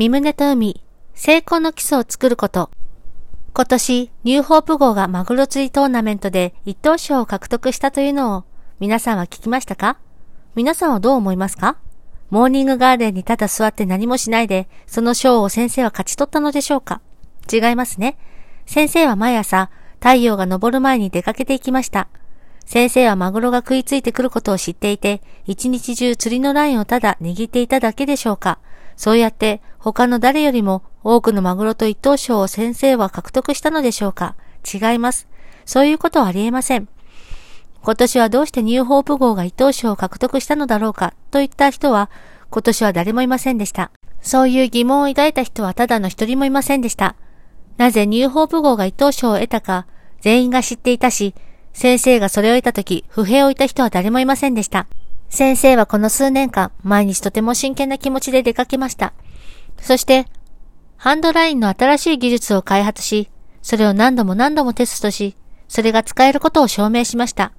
身胸と海、成功の基礎を作ること。今年、ニューホープ号がマグロ釣りトーナメントで一等賞を獲得したというのを皆さんは聞きましたか？皆さんはどう思いますか？モーニングガーデンにただ座って何もしないで、その賞を先生は勝ち取ったのでしょうか？違いますね。先生は毎朝、太陽が昇る前に出かけていきました。先生はマグロが食いついてくることを知っていて、一日中釣りのラインをただ握っていただけでしょうか？そうやって他の誰よりも多くのマグロと一等賞を先生は獲得したのでしょうか？違います。そういうことはありえません。今年はどうしてニューホープ号が一等賞を獲得したのだろうか？といった人は、今年は誰もいませんでした。そういう疑問を抱いた人はただの一人もいませんでした。なぜニューホープ号が一等賞を得たか、全員が知っていたし、先生がそれを得た時、不平をいた人は誰もいませんでした。先生はこの数年間、毎日とても真剣な気持ちで出かけました。そして、ハンドラインの新しい技術を開発し、それを何度も何度もテストし、それが使えることを証明しました。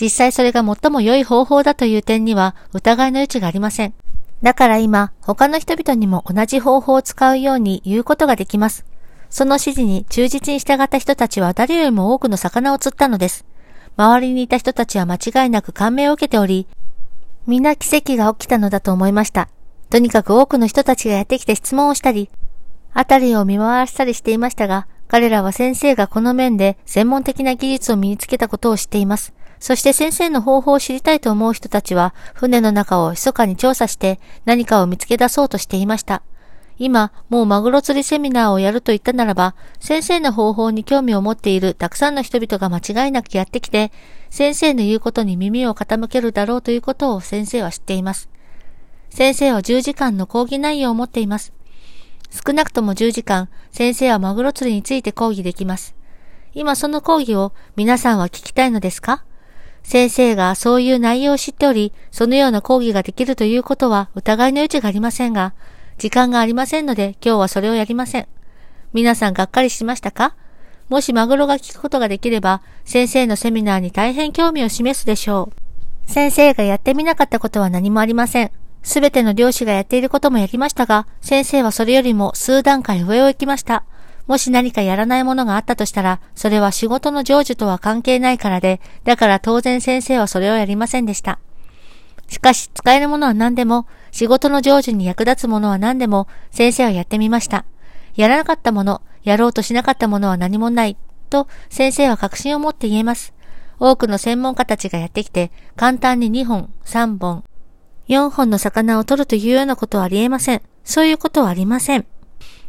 実際それが最も良い方法だという点には疑いの余地がありません。だから今、他の人々にも同じ方法を使うように言うことができます。その指示に忠実に従った人たちは誰よりも多くの魚を釣ったのです。周りにいた人たちは間違いなく感銘を受けており、皆奇跡が起きたのだと思いました。とにかく多くの人たちがやってきて質問をしたり、あたりを見回したりしていましたが、彼らは先生がこの面で専門的な技術を身につけたことを知っています。そして先生の方法を知りたいと思う人たちは、船の中を密かに調査して何かを見つけ出そうとしていました。今、もうマグロ釣りセミナーをやると言ったならば、先生の方法に興味を持っているたくさんの人々が間違いなくやってきて、先生の言うことに耳を傾けるだろうということを先生は知っています。先生は10時間の講義内容を持っています。少なくとも10時間、先生はマグロ釣りについて講義できます。今その講義を皆さんは聞きたいのですか？先生がそういう内容を知っており、そのような講義ができるということは疑いの余地がありませんが、時間がありませんので今日はそれをやりません。皆さんがっかりしましたか？もしマグロが聞くことができれば、先生のセミナーに大変興味を示すでしょう。先生がやってみなかったことは何もありません。すべての漁師がやっていることもやりましたが、先生はそれよりも数段階上を行きました。もし何かやらないものがあったとしたら、それは仕事の成就とは関係ないからで、だから当然先生はそれをやりませんでした。しかし、使えるものは何でも、仕事の成就に役立つものは何でも、先生はやってみました。やらなかったもの、やろうとしなかったものは何もない、と先生は確信を持って言えます。多くの専門家たちがやってきて、簡単に2本、3本、4本の魚を取るというようなことはありえません。そういうことはありません。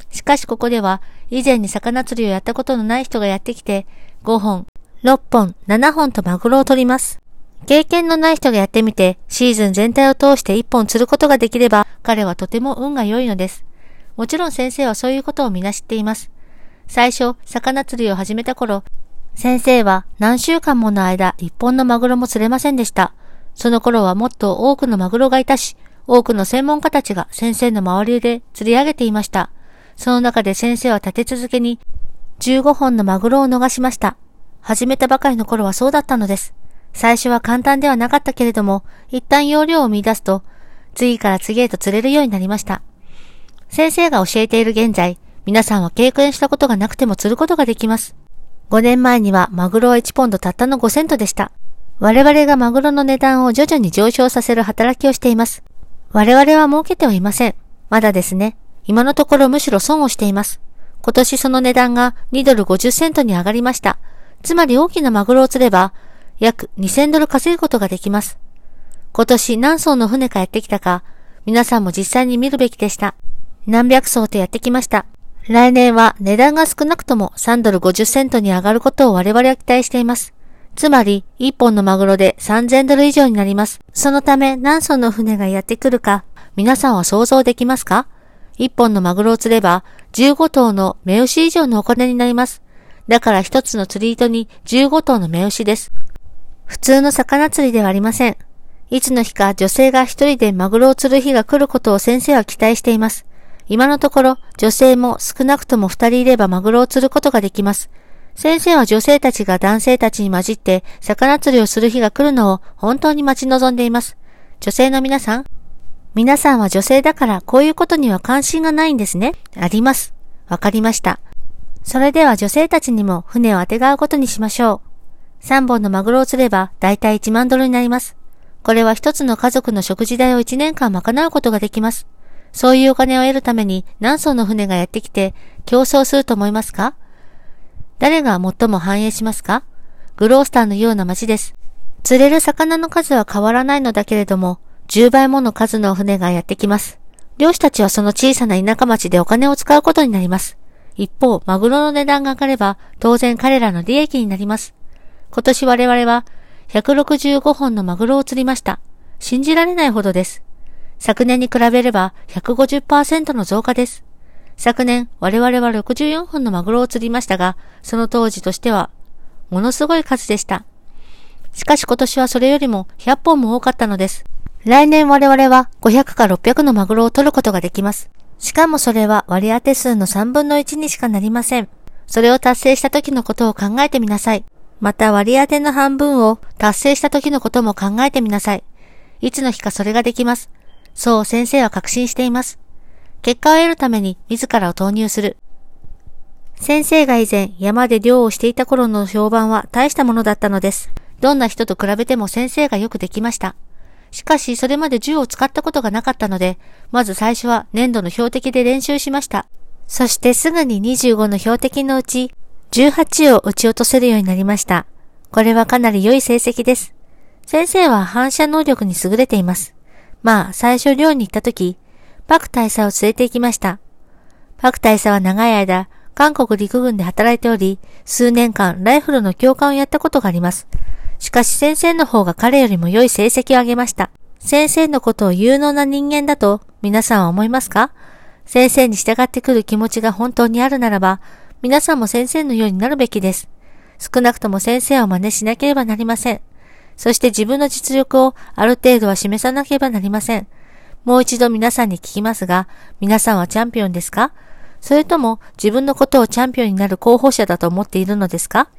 しかしここでは、以前に魚釣りをやったことのない人がやってきて、5本、6本、7本とマグロを取ります。経験のない人がやってみて、シーズン全体を通して1本釣ることができれば、彼はとても運が良いのです。もちろん先生はそういうことをみな知っています。最初、魚釣りを始めた頃、先生は何週間もの間、一本のマグロも釣れませんでした。その頃はもっと多くのマグロがいたし、多くの専門家たちが先生の周りで釣り上げていました。その中で先生は立て続けに15本のマグロを逃しました。始めたばかりの頃はそうだったのです。最初は簡単ではなかったけれども、一旦容量を見出すと、次から次へと釣れるようになりました。先生が教えている現在、皆さんは経験したことがなくても釣ることができます。5年前にはマグロは1ポンドたったの5セントでした。我々がマグロの値段を徐々に上昇させる働きをしています。我々は儲けてはいません。まだですね。今のところむしろ損をしています。今年その値段が2ドル50セントに上がりました。つまり大きなマグロを釣れば、約2000ドル稼ぐことができます。今年何層の船がやってきたか、皆さんも実際に見るべきでした。何百層とやってきました。来年は値段が少なくとも3ドル50セントに上がることを我々は期待しています。つまり、一本のマグロで3000ドル以上になります。そのため何艘の船がやってくるか、皆さんは想像できますか？一本のマグロを釣れば、15頭の目牛以上のお金になります。だから一つの釣り糸に15頭の目牛です。普通の魚釣りではありません。いつの日か女性が一人でマグロを釣る日が来ることを先生は期待しています。今のところ、女性も少なくとも二人いればマグロを釣ることができます。先生は女性たちが男性たちに混じって魚釣りをする日が来るのを本当に待ち望んでいます。女性の皆さん、皆さんは女性だからこういうことには関心がないんですね。あります。わかりました。それでは女性たちにも船を当てがうことにしましょう。3本のマグロを釣ればだいたい1万ドルになります。これは一つの家族の食事代を1年間賄うことができます。そういうお金を得るために何艘の船がやってきて競争すると思いますか？誰が最も繁栄しますか？グロースターのような街です。釣れる魚の数は変わらないのだけれども、10倍もの数の船がやってきます。漁師たちはその小さな田舎町でお金を使うことになります。一方、マグロの値段が上がれば、当然彼らの利益になります。今年我々は、165本のマグロを釣りました。信じられないほどです。昨年に比べれば150%の増加です。昨年、我々は64本のマグロを釣りましたが、その当時としては、ものすごい数でした。しかし今年はそれよりも100本も多かったのです。来年我々は500か600のマグロを取ることができます。しかもそれは割当数の3分の1にしかなりません。それを達成した時のことを考えてみなさい。また割当の半分を達成した時のことも考えてみなさい。いつの日かそれができます。そう先生は確信しています。結果を得るために自らを投入する。先生が以前山で漁をしていた頃の評判は大したものだったのです。どんな人と比べても先生がよくできました。しかし、それまで銃を使ったことがなかったので、まず最初は粘土の標的で練習しました。そしてすぐに25の標的のうち、18を撃ち落とせるようになりました。これはかなり良い成績です。先生は反射能力に優れています。まあ、最初寮に行った時、パク大佐を連れて行きました。パク大佐は長い間、韓国陸軍で働いており、数年間ライフルの教官をやったことがあります。しかし先生の方が彼よりも良い成績を上げました。先生のことを有能な人間だと皆さんは思いますか？先生に従ってくる気持ちが本当にあるならば、皆さんも先生のようになるべきです。少なくとも先生を真似しなければなりません。そして自分の実力をある程度は示さなければなりません。もう一度皆さんに聞きますが、皆さんはチャンピオンですか？それとも自分のことをチャンピオンになる候補者だと思っているのですか？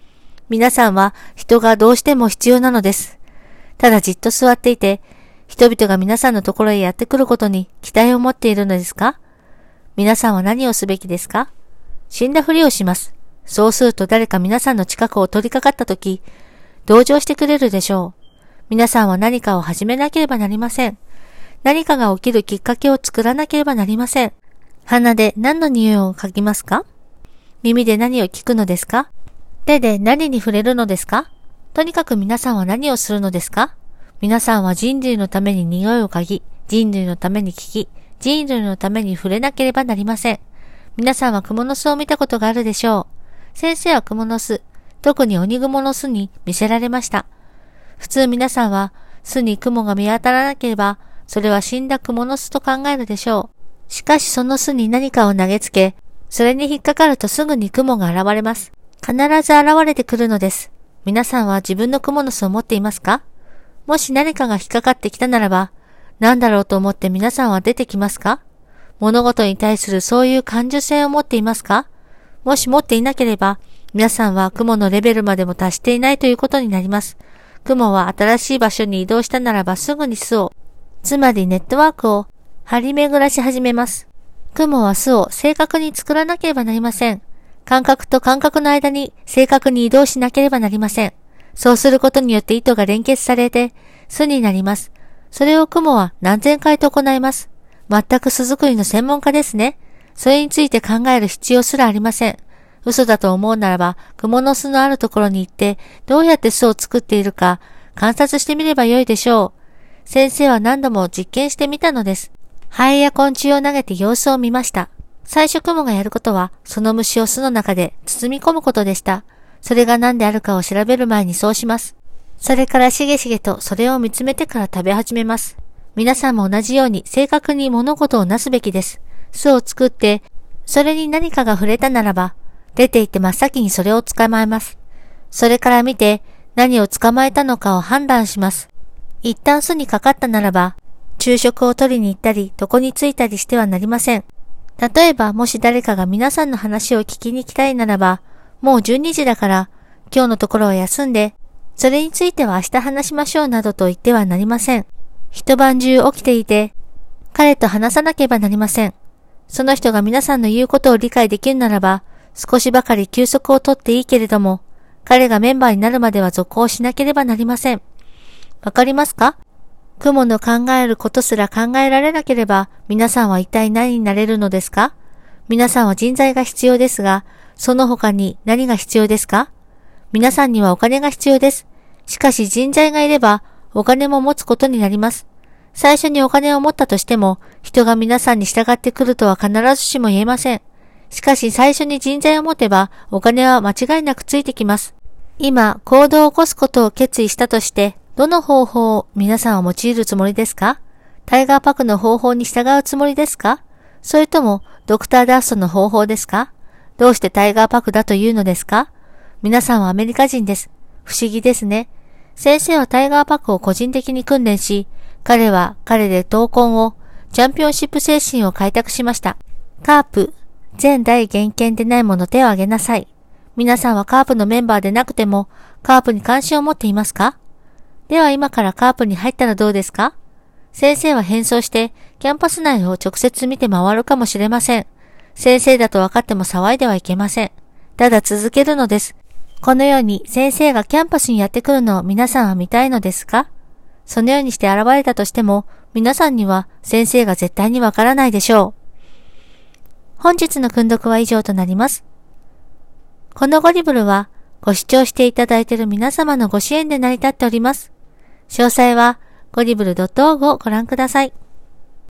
皆さんは人がどうしても必要なのです。ただじっと座っていて、人々が皆さんのところへやってくることに期待を持っているのですか？皆さんは何をすべきですか？死んだふりをします。そうすると誰か皆さんの近くを取り掛かったとき、同情してくれるでしょう。皆さんは何かを始めなければなりません。何かが起きるきっかけを作らなければなりません。鼻で何の匂いを嗅ぎますか？耳で何を聞くのですか？手で何に触れるのですか？とにかく皆さんは何をするのですか？皆さんは人類のために匂いを嗅ぎ、人類のために聞き、人類のために触れなければなりません。皆さんは蜘蛛の巣を見たことがあるでしょう。先生は蜘蛛の巣、特に鬼蜘蛛の巣に見せられました。普通皆さんは巣に蜘が見当たらなければ、それは死んだ蜘蛛の巣と考えるでしょう。しかしその巣に何かを投げつけ、それに引っかかるとすぐに雲が現れます。必ず現れてくるのです。皆さんは自分のクモの巣を持っていますか？もし何かが引っかかってきたならば、何だろうと思って皆さんは出てきますか？物事に対するそういう感受性を持っていますか？もし持っていなければ、皆さんは雲のレベルまでも達していないということになります。雲は新しい場所に移動したならばすぐに巣を、つまりネットワークを張り巡らし始めます。雲は巣を正確に作らなければなりません。感覚と感覚の間に正確に移動しなければなりません。そうすることによって糸が連結されて巣になります。それを雲は何千回と行います。全く巣作りの専門家ですね。それについて考える必要すらありません。嘘だと思うならば、雲の巣のあるところに行って、どうやって巣を作っているか観察してみればよいでしょう。先生は何度も実験してみたのです。ハエや昆虫を投げて様子を見ました。最初雲がやることは、その虫を巣の中で包み込むことでした。それが何であるかを調べる前にそうします。それからしげしげとそれを見つめてから食べ始めます。皆さんも同じように正確に物事をなすべきです。巣を作って、それに何かが触れたならば、出て行って真っ先にそれを捕まえます。それから見て、何を捕まえたのかを判断します。一旦巣にかかったならば、昼食を取りに行ったり、床についたりしてはなりません。例えば、もし誰かが皆さんの話を聞きに来たいならば、もう12時だから、今日のところは休んで、それについては明日話しましょうなどと言ってはなりません。一晩中起きていて、彼と話さなければなりません。その人が皆さんの言うことを理解できるならば、少しばかり休息をとっていいけれども、彼がメンバーになるまでは続行しなければなりません。わかりますか？雲の考えることすら考えられなければ、皆さんは一体何になれるのですか？皆さんは人材が必要ですが、その他に何が必要ですか？皆さんにはお金が必要です。しかし人材がいれば、お金も持つことになります。最初にお金を持ったとしても、人が皆さんに従ってくるとは必ずしも言えません。しかし最初に人材を持てば、お金は間違いなくついてきます。今、行動を起こすことを決意したとして、どの方法を皆さんは用いるつもりですか？タイガーパックの方法に従うつもりですか？それとも、ドクターダーストの方法ですか？どうしてタイガーパックだというのですか？皆さんはアメリカ人です。不思議ですね。先生はタイガーパックを個人的に訓練し、彼は彼で闘魂を、チャンピオンシップ精神を開拓しました。カープ、全大原研でないもの手を挙げなさい。皆さんは CARP のメンバーでなくても、 CARP に関心を持っていますか？では今から CARP に入ったらどうですか？先生は変装して、キャンパス内を直接見て回るかもしれません。先生だと分かっても騒いではいけません。ただ続けるのです。このように先生がキャンパスにやってくるのを皆さんは見たいのですか？そのようにして現れたとしても、皆さんには先生が絶対にわからないでしょう。本日の訓読は以上となります。このゴリブルは、ご視聴していただいている皆様のご支援で成り立っております。詳細は、ゴディブル .org をご覧ください。